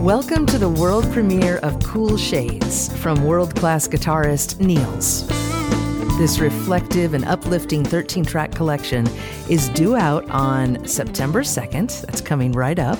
Welcome to the world premiere of Cool Shades from world class guitarist Nils. This reflective and uplifting 13 track collection is due out on September 2nd. That's coming right up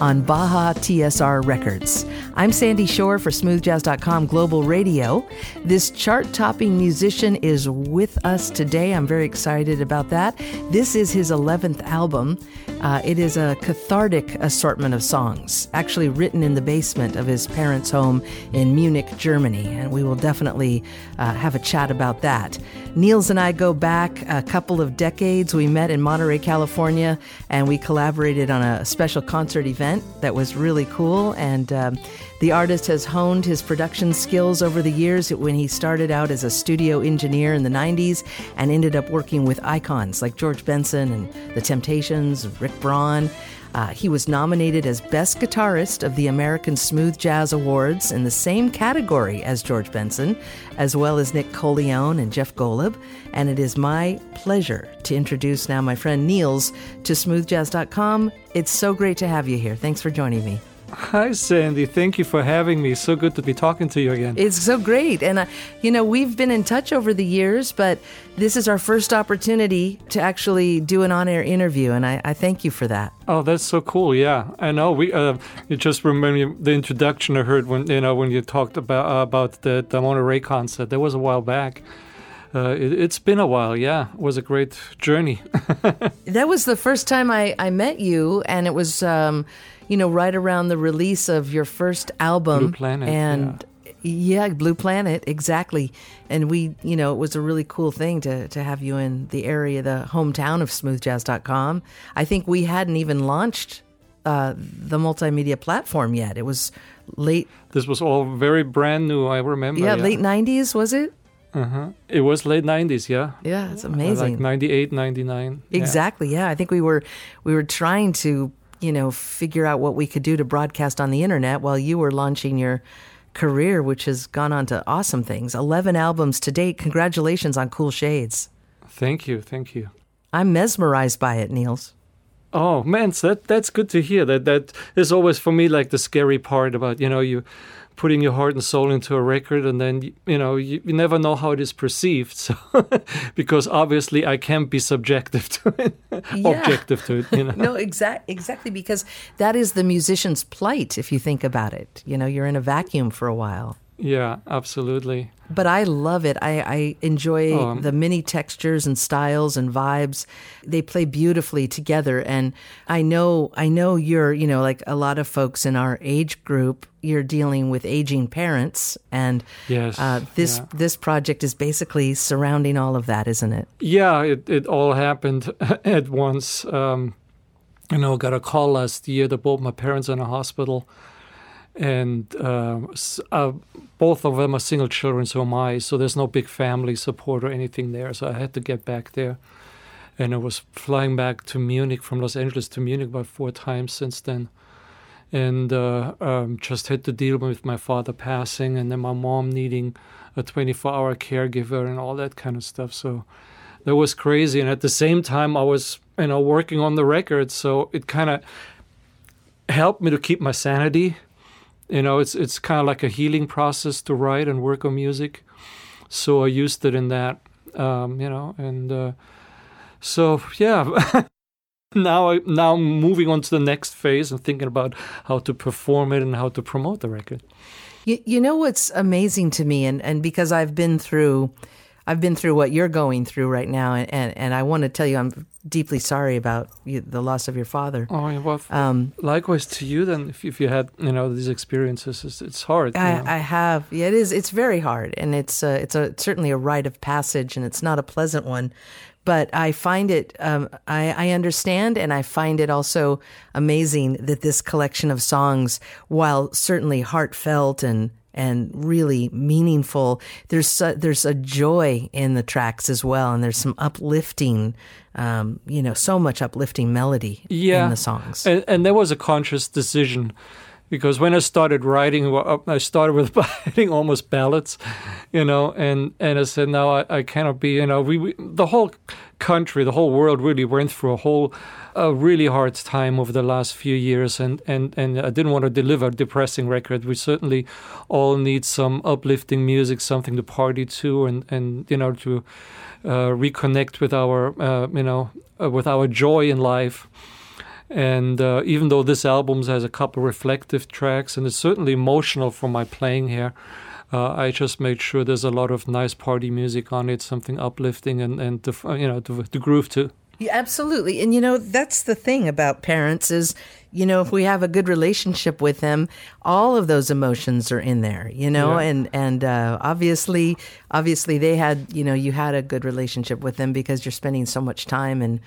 on Baja TSR Records. I'm Sandy Shore for smoothjazz.com Global Radio. This chart topping musician is with us today. I'm very excited about that. This is his 11th album. Uh, it is a cathartic assortment of songs, actually written in the basement of his parents' home in Munich, Germany, and we will definitely uh, have a chat about that. Niels and I go back a couple of decades. We met in Monterey, California, and we collaborated on a special concert event that was really cool. And um, the artist has honed his production skills over the years when he started out as a studio engineer in the 90s and ended up working with icons like George Benson and The Temptations, Rick Braun. Uh, he was nominated as Best Guitarist of the American Smooth Jazz Awards in the same category as George Benson, as well as Nick Colionne and Jeff Golub. And it is my pleasure to introduce now my friend Nils to smoothjazz.com. It's so great to have you here. Thanks for joining me. Hi, Sandy. Thank you for having me. So good to be talking to you again. It's so great. And, uh, you know, we've been in touch over the years, but this is our first opportunity to actually do an on air interview. And I, I, thank you for that. Oh, that's so cool. Yeah. I know. We, uh, you just remember the introduction I heard when, you know, when you talked about, uh, about the, the Monterey concert. That was a while back. Uh, it, has been a while. Yeah, it was a great journey. that was the first time I, I met you, and it was um, you know, right around the release of your first album. Blue Planet. And yeah. yeah. Blue Planet, exactly. And we, you know, it was a really cool thing to, to have you in the area, the hometown of smoothjazz.com. I think we hadn't even launched uh, the multimedia platform yet. It was late. This was all very brand new, I remember. Yeah, yeah. late 90s, was it? Uh-huh. It was late 90s, yeah. Yeah, it's amazing. Like 98, 99. Exactly, yeah. yeah. I think we were we were trying to you know, figure out what we could do to broadcast on the internet while you were launching your career, which has gone on to awesome things. 11 albums to date. Congratulations on Cool Shades. Thank you. Thank you. I'm mesmerized by it, Nils. Oh man, so that that's good to hear. That that is always for me like the scary part about you know you putting your heart and soul into a record and then you know you, you never know how it is perceived so because obviously i can't be subjective to it yeah. objective to it you know no exact exactly because that is the musician's plight if you think about it you know you're in a vacuum for a while yeah absolutely but I love it. I, I enjoy oh, the many textures and styles and vibes. They play beautifully together. And I know, I know you're, you know, like a lot of folks in our age group, you're dealing with aging parents, and yes, uh, this yeah. this project is basically surrounding all of that, isn't it? Yeah, it it all happened at once. Um, you know, got a call last year that both my parents in a hospital and uh, uh, both of them are single children, so am I. So there's no big family support or anything there. So I had to get back there, and I was flying back to Munich from Los Angeles to Munich about four times since then, and uh, um, just had to deal with my father passing, and then my mom needing a 24-hour caregiver and all that kind of stuff. So that was crazy, and at the same time, I was you know working on the record, so it kind of helped me to keep my sanity you know, it's it's kind of like a healing process to write and work on music. So I used it in that, um, you know, and uh, so yeah. now I, now moving on to the next phase and thinking about how to perform it and how to promote the record. You, you know what's amazing to me, and, and because I've been through I've been through what you're going through right now, and, and, and I want to tell you I'm deeply sorry about you, the loss of your father. Oh, well, um, likewise to you. Then, if, if you had you know these experiences, it's, it's hard. I, I, have. Yeah, it is. It's very hard, and it's a, it's a certainly a rite of passage, and it's not a pleasant one. But I find it. Um, I, I understand, and I find it also amazing that this collection of songs, while certainly heartfelt and and really meaningful. There's a, there's a joy in the tracks as well, and there's some uplifting, um, you know, so much uplifting melody yeah. in the songs. And, and there was a conscious decision because when I started writing, I started with writing almost ballads, you know, and, and I said, no, I, I cannot be, you know, we, we the whole country, the whole world really went through a whole a really hard time over the last few years, and, and, and I didn't want to deliver a depressing record. We certainly all need some uplifting music, something to party to, and, and you know to uh, reconnect with our uh, you know uh, with our joy in life. And uh, even though this album has a couple reflective tracks, and it's certainly emotional for my playing here, uh, I just made sure there's a lot of nice party music on it, something uplifting and and to, you know to, to groove to. Yeah, absolutely. And you know, that's the thing about parents is, you know, if we have a good relationship with them, all of those emotions are in there, you know, yeah. and and uh, obviously obviously they had, you know, you had a good relationship with them because you're spending so much time and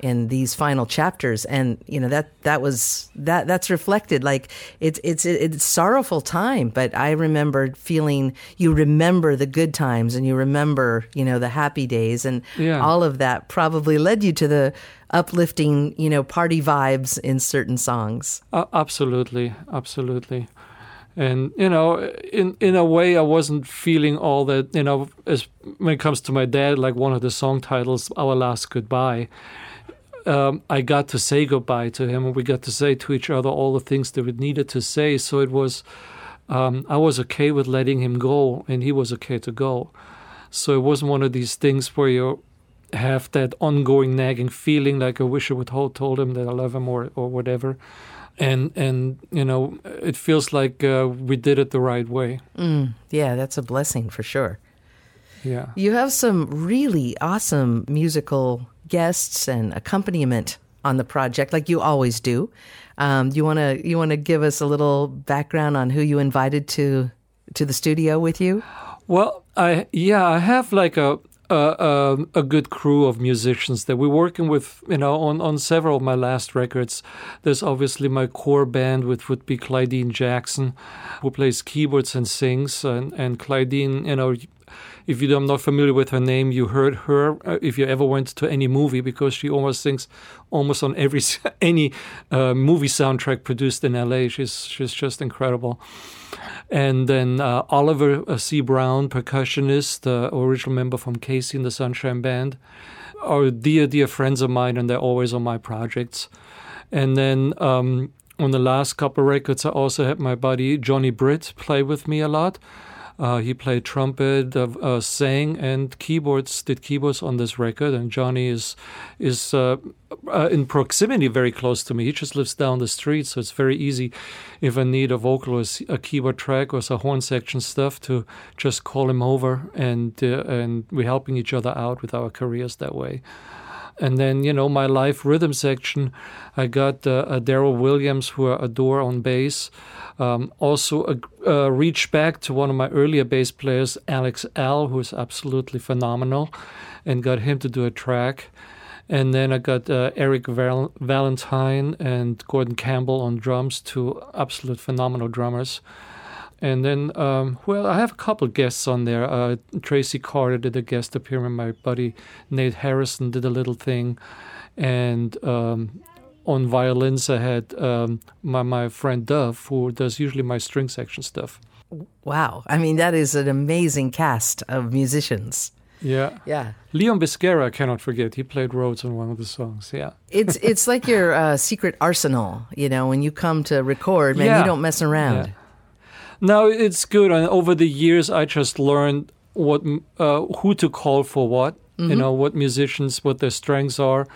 in these final chapters. And you know that that was that that's reflected like it's it's it's sorrowful time but i remember feeling you remember the good times and you remember you know the happy days. And yeah. all of that probably led you to the uplifting you know party vibes in certain songs. Uh, absolutely absolutely. And you know in in a way i wasn't feeling all that you know as when it comes to my dad like one of the song titles our last goodbye um, I got to say goodbye to him, and we got to say to each other all the things that we needed to say. So it was, um, I was okay with letting him go, and he was okay to go. So it wasn't one of these things where you have that ongoing nagging feeling, like I wish I would have told him that I love him or or whatever. And and you know, it feels like uh, we did it the right way. Mm, yeah, that's a blessing for sure. Yeah, you have some really awesome musical guests and accompaniment on the project, like you always do. Um, you want to you want to give us a little background on who you invited to to the studio with you? Well, I yeah, I have like a a, a, good crew of musicians that we're working with, you know, on, on several of my last records. There's obviously my core band, which would be Clydene Jackson, who plays keyboards and sings. And, and Clydene, you know, if you are not familiar with her name, you heard her uh, if you ever went to any movie because she almost sings almost on every any uh, movie soundtrack produced in LA. She's she's just incredible. And then uh, Oliver uh, C. Brown, percussionist, the original member from KC and the Sunshine Band, are dear dear friends of mine, and they're always on my projects. And then um, on the last couple records, I also had my buddy Johnny Britt play with me a lot. Uh, he played trumpet, uh, sang, and keyboards. Did keyboards on this record. And Johnny is is uh, uh, in proximity, very close to me. He just lives down the street, so it's very easy if I need a vocal or a keyboard track or some horn section stuff to just call him over, and uh, and we're helping each other out with our careers that way. And then, you know, my live rhythm section, I got uh, Daryl Williams, who I adore on bass. Um, also, uh, uh, reached back to one of my earlier bass players, Alex Al, who's absolutely phenomenal, and got him to do a track. And then I got uh, Eric Val- Valentine and Gordon Campbell on drums, two absolute phenomenal drummers. And then, um, well, I have a couple guests on there. Uh, Tracy Carter did a guest appearance. My buddy Nate Harrison did a little thing. And um, on violins, I had um, my, my friend Dove, who does usually my string section stuff. Wow. I mean, that is an amazing cast of musicians. Yeah. Yeah. Leon Bisquera, I cannot forget. He played Rhodes on one of the songs. Yeah. It's it's like your uh, secret arsenal, you know, when you come to record, man, yeah. you don't mess around. Yeah. No, it's good. And over the years, I just learned what uh, who to call for what, mm-hmm. you know, what musicians, what their strengths are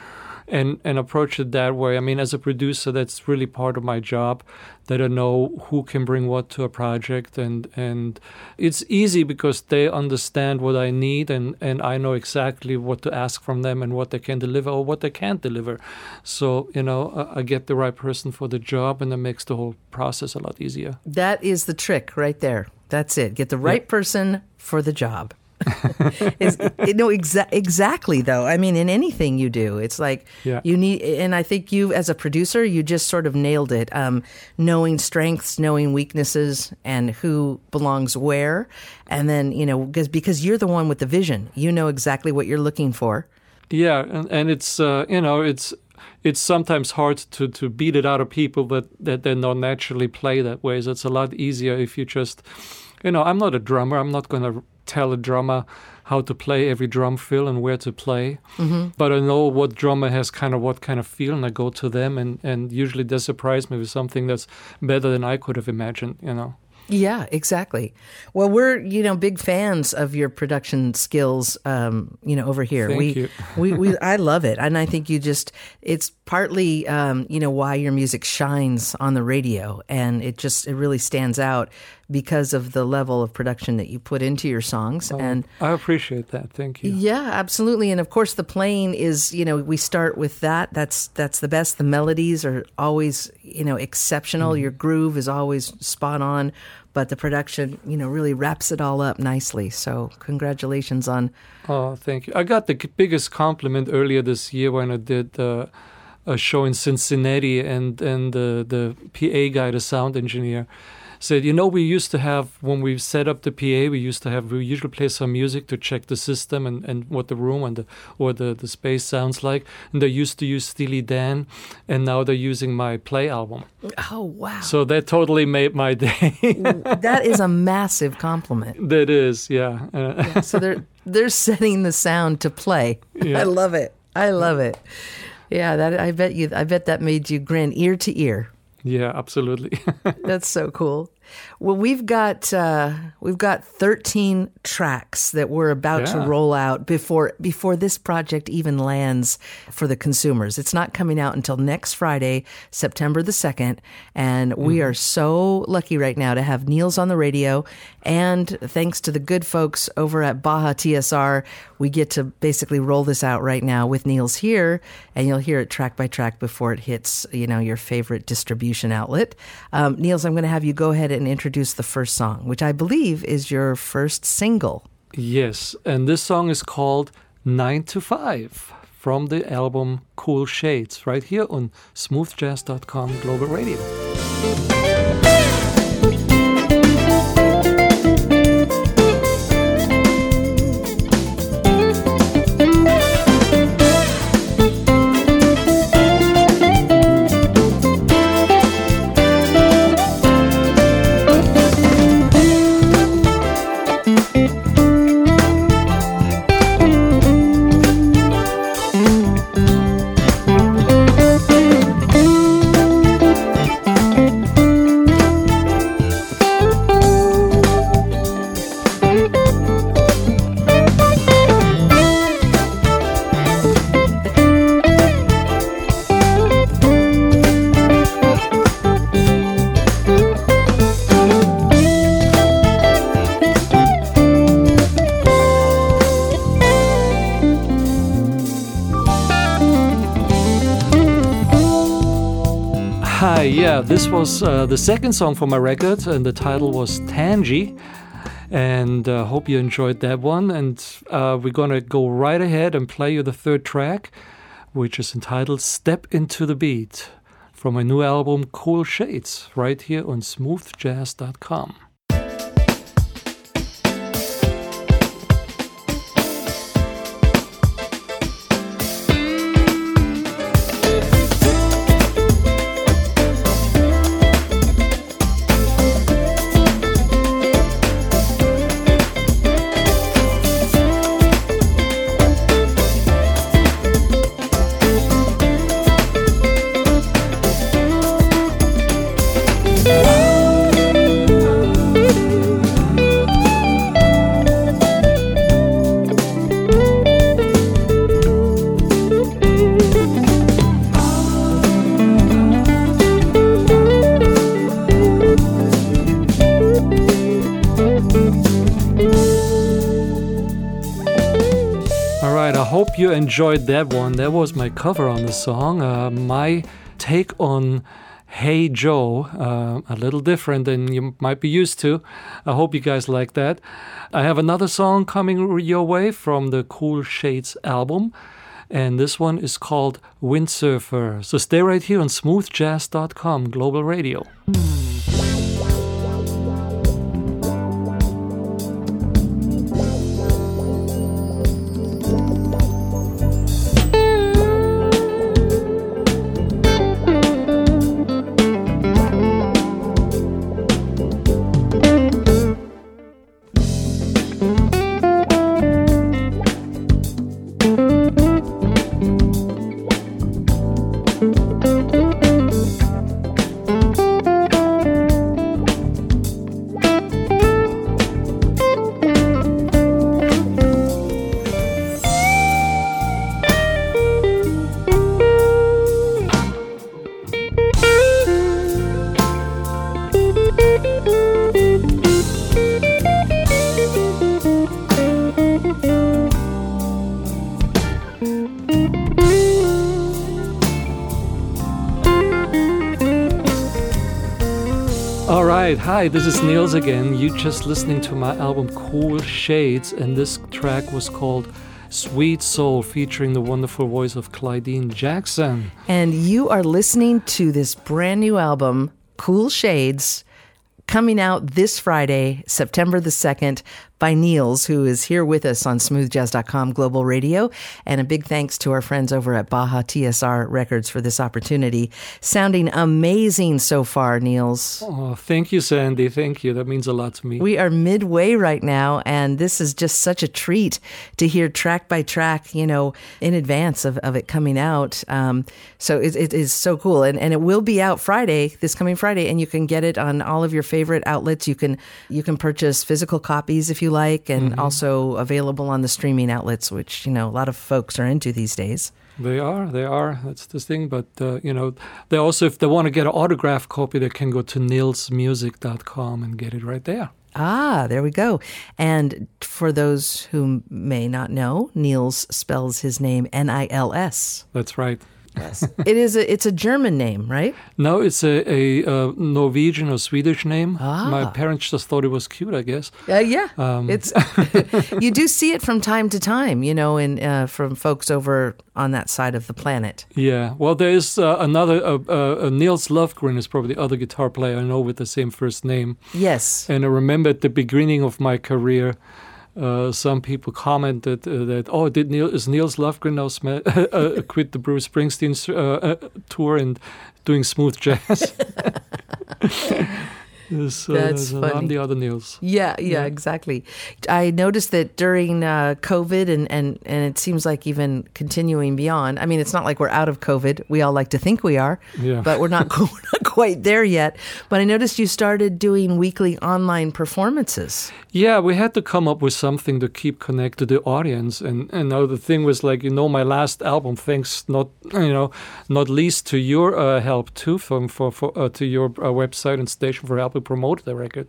and and approach it that way. I mean, as a producer, that's really part of my job that I know who can bring what to a project, and and it's easy because they understand what I need, and and I know exactly what to ask from them and what they can deliver or what they can't deliver. So you know, I get the right person for the job, and that makes the whole process a lot easier. That is the trick right there. That's it. Get the right yep. person for the job. is, no, exa- exactly though. I mean, in anything you do, it's like yeah. you need, and I think you, as a producer, you just sort of nailed it. Um, knowing strengths, knowing weaknesses, and who belongs where, and then you know, because because you're the one with the vision, you know exactly what you're looking for. Yeah, and, and it's uh, you know it's it's sometimes hard to, to beat it out of people that, that they don't naturally play that way. So it's a lot easier if you just, you know, I'm not a drummer. I'm not going to tell a drummer how to play every drum fill and where to play. Mm-hmm. But I know what drummer has kind of what kind of feel, and I go to them, and, and usually they surprise me with something that's better than I could have imagined, you know. Yeah, exactly. Well, we're you know big fans of your production skills. Um, you know, over here, Thank we, you. we we I love it, and I think you just it's partly um, you know why your music shines on the radio, and it just it really stands out because of the level of production that you put into your songs. Oh, and I appreciate that. Thank you. yeah, absolutely. And of course, the playing is you know we start with that. That's that's the best. The melodies are always you know exceptional. Your groove is always spot on but the production, you know, really wraps it all up nicely. So, congratulations on. Oh, thank you. I got the biggest compliment earlier this year when I did uh, a show in Cincinnati, and and the the PA guy, the sound engineer, said, you know, we used to have when we set up the PA, we used to have we usually play some music to check the system and, and what the room and the or the, the space sounds like. And they used to use Steely Dan, and now they're using my play album. Oh wow! So that totally made my day. that is a massive compliment. that is, yeah. Yeah. So they're they're setting the sound to play. Yeah. I love it. I love it. Yeah, that I bet you. I bet that made you grin ear to ear. Yeah, absolutely. That's so cool. Well, we've got uh, we've got 13 tracks that we're about Yeah. to roll out before before this project even lands for the consumers. It's not coming out until next Friday, September the 2nd, and we are so lucky right now to have Nils on the radio and thanks to the good folks over at Baja TSR, we get to basically roll this out right now with Nils here and you'll hear it track by track before it hits, you know, your favorite distribution outlet. Um, Nils, I'm going to have you go ahead and introduce the first song, which I believe is your first single. yes, and this song is called Nine to Five from the album Cool Shades, right here on smoothjazz.com Global Radio. This was uh, the second song for my record, and the title was Tangy. And uh, hope you enjoyed that one. And uh, we're gonna go right ahead and play you the third track, which is entitled "Step into the Beat" from my new album Cool Shades, right here on SmoothJazz.com. enjoyed that one. That was my cover on the song. Uh, my take on Hey Joe, uh, a little different than you might be used to. I hope you guys like that. I have another song coming your way from the Cool Shades album, and this one is called Windsurfer. So stay right here on smoothjazz.com, global radio. All hi, this is Nils again. You just listening to my album Cool Shades, and this track was called Sweet Soul, featuring the wonderful voice of Clydene Jackson. And you are listening to this brand new album, Cool Shades, coming out this Friday, September the 2nd, by Nils, who is here with us on smoothjazz.com global radio. And a big thanks to our friends over at Baja TSR Records for this opportunity. Sounding amazing so far, Nils. Oh, thank you, Sandy. Thank you. That means a lot to me. We are midway right now, and this is just such a treat to hear track by track, you know, in advance of, of it coming out. Um, so it, it is so cool. And, and it will be out Friday, this coming Friday, and you can get it on all of your favorite outlets. You can you can purchase physical copies if you like, and also available on the streaming outlets, which, you know, a lot of folks are into these days. They are, they are. That's the thing. But, uh, you know, they also, if they want to get an autograph copy, they can go to nilsmusic.com and get it right there. Ah, there we go. And for those who may not know, Nils spells his name N I L S. That's right. Yes. it is a it's a German name, right? No, it's a, a, uh Norwegian or Swedish name. Ah. My parents just thought it was cute, I guess. Uh, yeah. um. it's you do see it from time to time, you know, in uh, from folks over on that side of the planet. Yeah. Well, there is uh, another, uh, uh, Nils Lofgren is probably the other guitar player I know with the same first name. Yes. And I remember at the beginning of my career, uh, some people commented uh, that, oh, did Neil, is Nils Lofgren now sma- uh, quit the Bruce Springsteen uh, uh, tour and doing smooth jazz? so, That's funny. I'm the other Nils. Yeah, yeah, exactly. I noticed that during uh, COVID, and, and, and it seems like even continuing beyond. I mean, it's not like we're out of COVID. We all like to think we are, Yeah. but we're not, we're not quite there yet. But I noticed you started doing weekly online performances. Yeah, we had to come up with something to keep connected to the audience, and and now the thing was like you know my last album, thanks not you know not least to your uh, help too from for, for uh, to your uh, website and station for helping promote the record,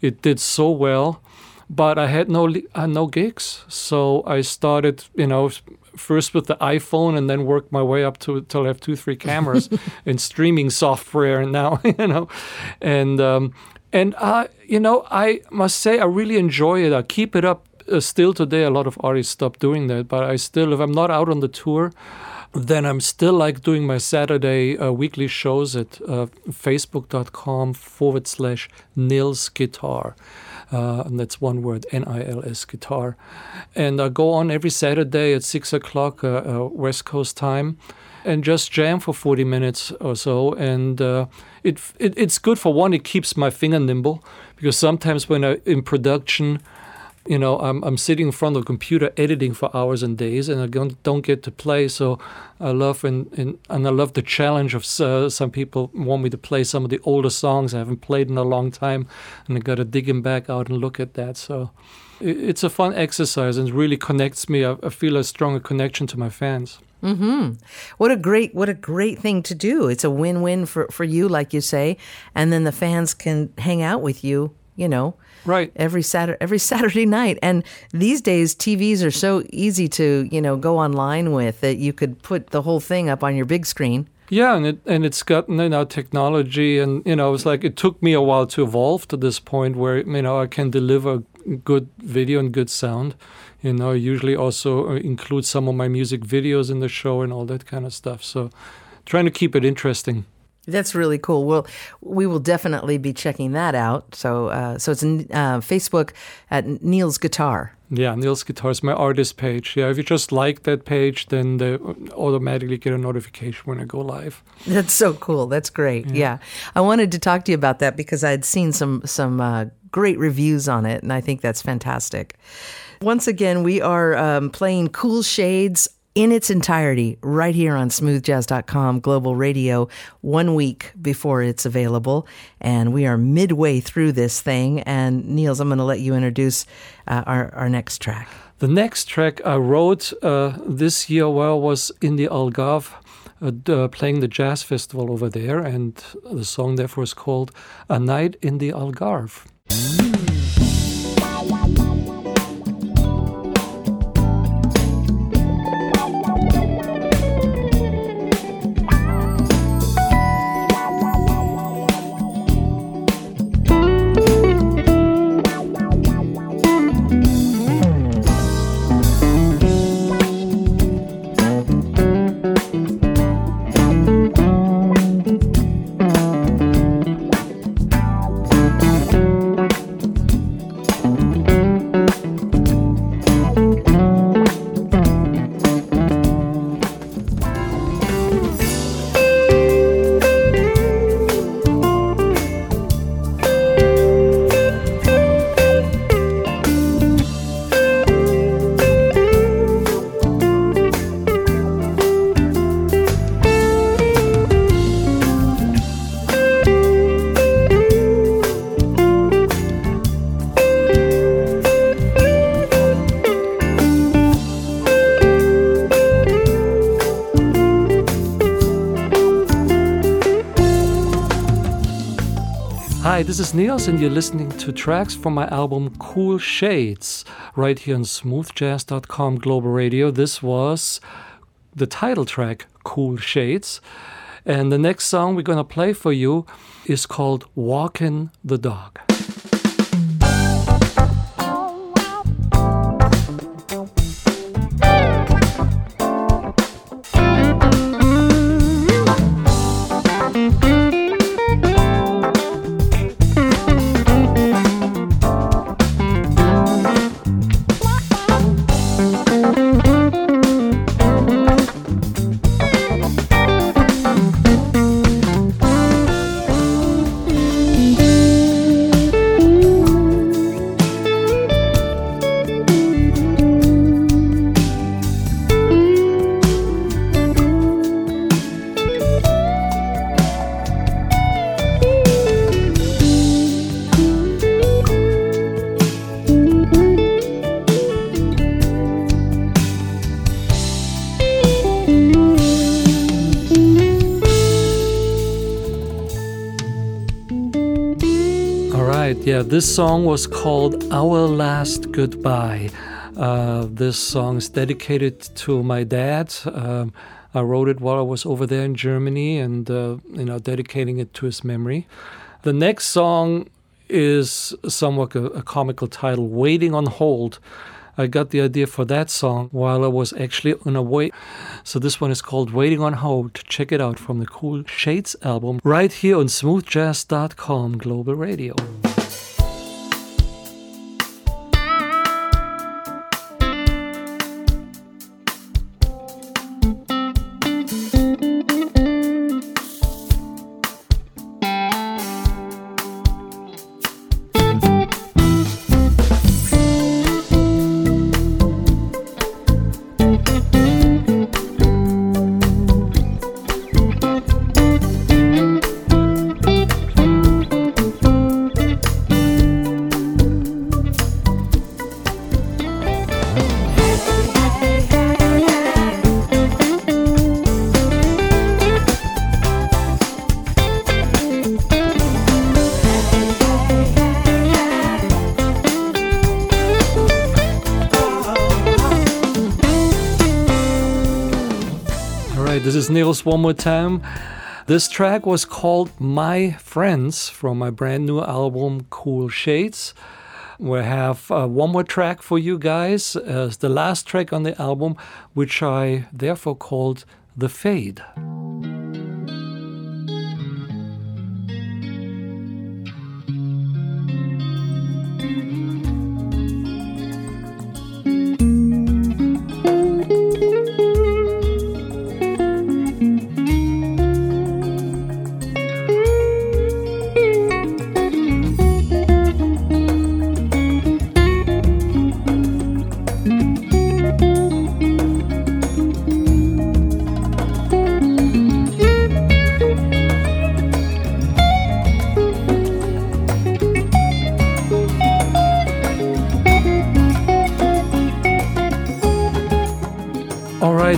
it did so well, but I had no uh, no gigs, so I started you know first with the iPhone and then worked my way up to till I have two three cameras and streaming software, and now you know, and. Um, and uh, you know, I must say I really enjoy it. I keep it up uh, still today. A lot of artists stop doing that, but I still, if I'm not out on the tour, then I'm still like doing my Saturday uh, weekly shows at uh, facebook.com forward slash Nils Guitar. Uh, and that's one word, N I L S guitar. And I go on every Saturday at six o'clock uh, uh, West Coast time and just jam for 40 minutes or so. And uh, it, it it's good for one, it keeps my finger nimble because sometimes when I'm in production, you know, I'm, I'm sitting in front of a computer editing for hours and days, and I don't, don't get to play. So I love and and, and I love the challenge of uh, some people want me to play some of the older songs I haven't played in a long time, and I got to dig them back out and look at that. So it, it's a fun exercise and really connects me. I, I feel a stronger connection to my fans. Mhm. What a great what a great thing to do. It's a win-win for for you like you say, and then the fans can hang out with you, you know, Right. every Saturday every Saturday night. And these days TVs are so easy to, you know, go online with that you could put the whole thing up on your big screen. Yeah, and it and it's gotten you know technology, and you know it's like it took me a while to evolve to this point where you know I can deliver good video and good sound. You know, I usually also uh, include some of my music videos in the show and all that kind of stuff. So, trying to keep it interesting. That's really cool. Well, we will definitely be checking that out. So, uh, so it's uh, Facebook at Nils Guitar. Yeah, Nils Guitar is my artist page. Yeah, if you just like that page, then they automatically get a notification when I go live. That's so cool. That's great. Yeah. I wanted to talk to you about that because I'd seen some some uh, great reviews on it, and I think that's fantastic. Once again, we are um, playing Cool Shades in its entirety right here on smoothjazz.com global radio one week before it's available. And we are midway through this thing. And Nils, I'm going to let you introduce uh, our, our next track. The next track I wrote uh, this year while I was in the Algarve uh, uh, playing the jazz festival over there, and the song therefore is called A Night in the Algarve. This is Nils, and you're listening to tracks from my album Cool Shades right here on smoothjazz.com global radio. This was the title track, Cool Shades. And the next song we're going to play for you is called Walking the Dog. Yeah, this song was called Our Last Goodbye. Uh, this song is dedicated to my dad. Um, I wrote it while I was over there in Germany and, uh, you know, dedicating it to his memory. The next song is somewhat a, a comical title, Waiting on Hold. I got the idea for that song while I was actually on a wait. So this one is called Waiting on Hold. Check it out from the Cool Shades album right here on smoothjazz.com global radio. One more time. This track was called My Friends from my brand new album Cool Shades. We have uh, one more track for you guys as the last track on the album, which I therefore called The Fade.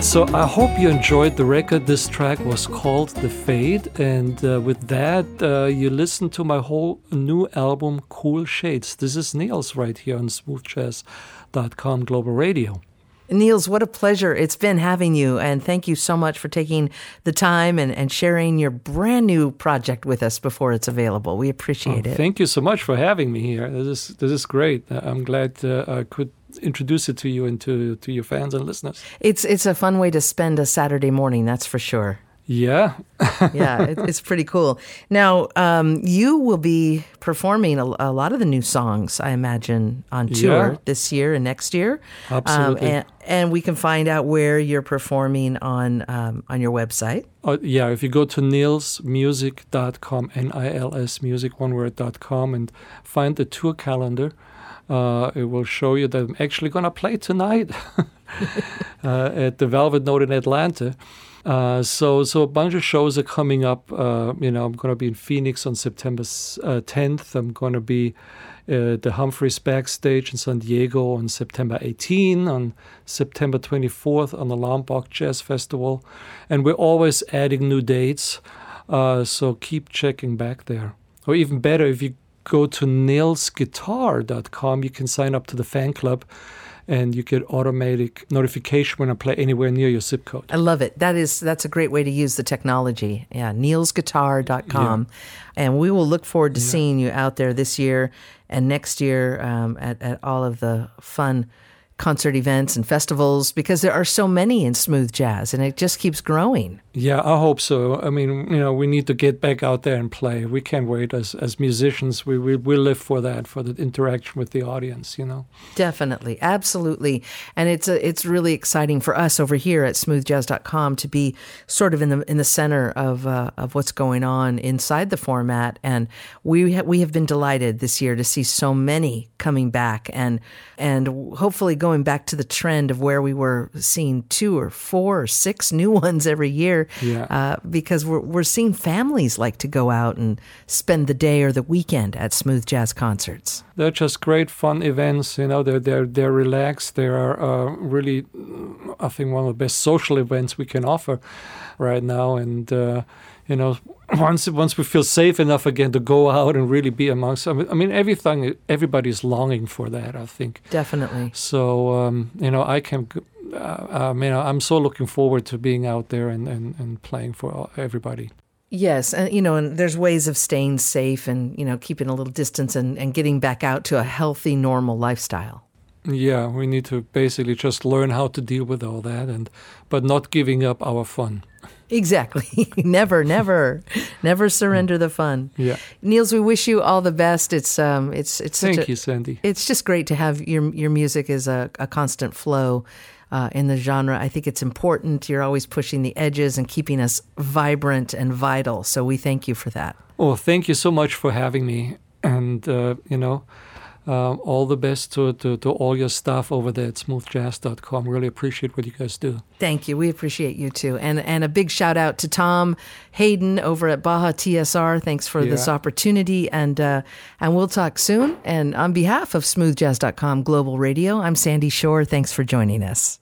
So I hope you enjoyed the record. This track was called The Fade, and uh, with that, uh, you listen to my whole new album, Cool Shades. This is Nils right here on smoothjazz.com Global Radio. Nils, what a pleasure it's been having you. And thank you so much for taking the time and, and sharing your brand new project with us before it's available. We appreciate oh, it. Thank you so much for having me here. This is, this is great. I'm glad uh, I could introduce it to you and to, to your fans and listeners. It's, it's a fun way to spend a Saturday morning, that's for sure. Yeah. yeah, it, it's pretty cool. Now, um, you will be performing a, a, lot of the new songs, I imagine, on tour yeah. this year and next year. Absolutely. Um, and, and, we can find out where you're performing on um, on your website. Uh, yeah, if you go to nilsmusic.com, N I L S music, one word.com, and find the tour calendar, uh, it will show you that I'm actually going to play tonight uh, at the Velvet Note in Atlanta. Uh, so, so a bunch of shows are coming up. Uh, you know, I'm going to be in Phoenix on September uh, 10th. I'm going to be at the Humphreys Backstage in San Diego on September 18. On September 24th on the Lombok Jazz Festival, and we're always adding new dates. Uh, so keep checking back there. Or even better, if you go to nilsguitar.com, you can sign up to the fan club and you get automatic notification when I play anywhere near your zip code. I love it. That is that's a great way to use the technology. Yeah, nilsguitar.com. Yeah. And we will look forward to yeah. seeing you out there this year and next year um, at, at all of the fun concert events and festivals because there are so many in smooth jazz and it just keeps growing. Yeah, I hope so. I mean, you know, we need to get back out there and play. We can't wait as as musicians. We we, we live for that, for the interaction with the audience, you know. Definitely. Absolutely. And it's a, it's really exciting for us over here at smoothjazz.com to be sort of in the in the center of uh, of what's going on inside the format and we ha- we have been delighted this year to see so many coming back and and hopefully going going back to the trend of where we were seeing two or four or six new ones every year yeah. uh, because we're, we're seeing families like to go out and spend the day or the weekend at smooth jazz concerts. They're just great fun events. You know, they're, they're, they're relaxed. They are uh, really, I think, one of the best social events we can offer right now. And, uh, you know, once once we feel safe enough again to go out and really be amongst, I mean, I mean everything, everybody's longing for that. I think definitely. So um, you know, I can. Uh, um, you know, I'm so looking forward to being out there and, and, and playing for everybody. Yes, and you know, and there's ways of staying safe and you know keeping a little distance and, and getting back out to a healthy, normal lifestyle. Yeah, we need to basically just learn how to deal with all that, and but not giving up our fun. Exactly. never, never, never surrender the fun. Yeah. Nils, we wish you all the best. It's um, it's it's. Thank a, you, Sandy. It's just great to have your your music as a, a constant flow. Uh, in the genre, I think it's important. You're always pushing the edges and keeping us vibrant and vital. So we thank you for that. Oh, thank you so much for having me. And uh, you know, uh, all the best to, to, to, all your staff over there at smoothjazz.com. Really appreciate what you guys do. Thank you. We appreciate you too. And and a big shout out to Tom Hayden over at Baja TSR. Thanks for yeah. this opportunity. And uh, and we'll talk soon. And on behalf of smoothjazz.com Global Radio, I'm Sandy Shore. Thanks for joining us.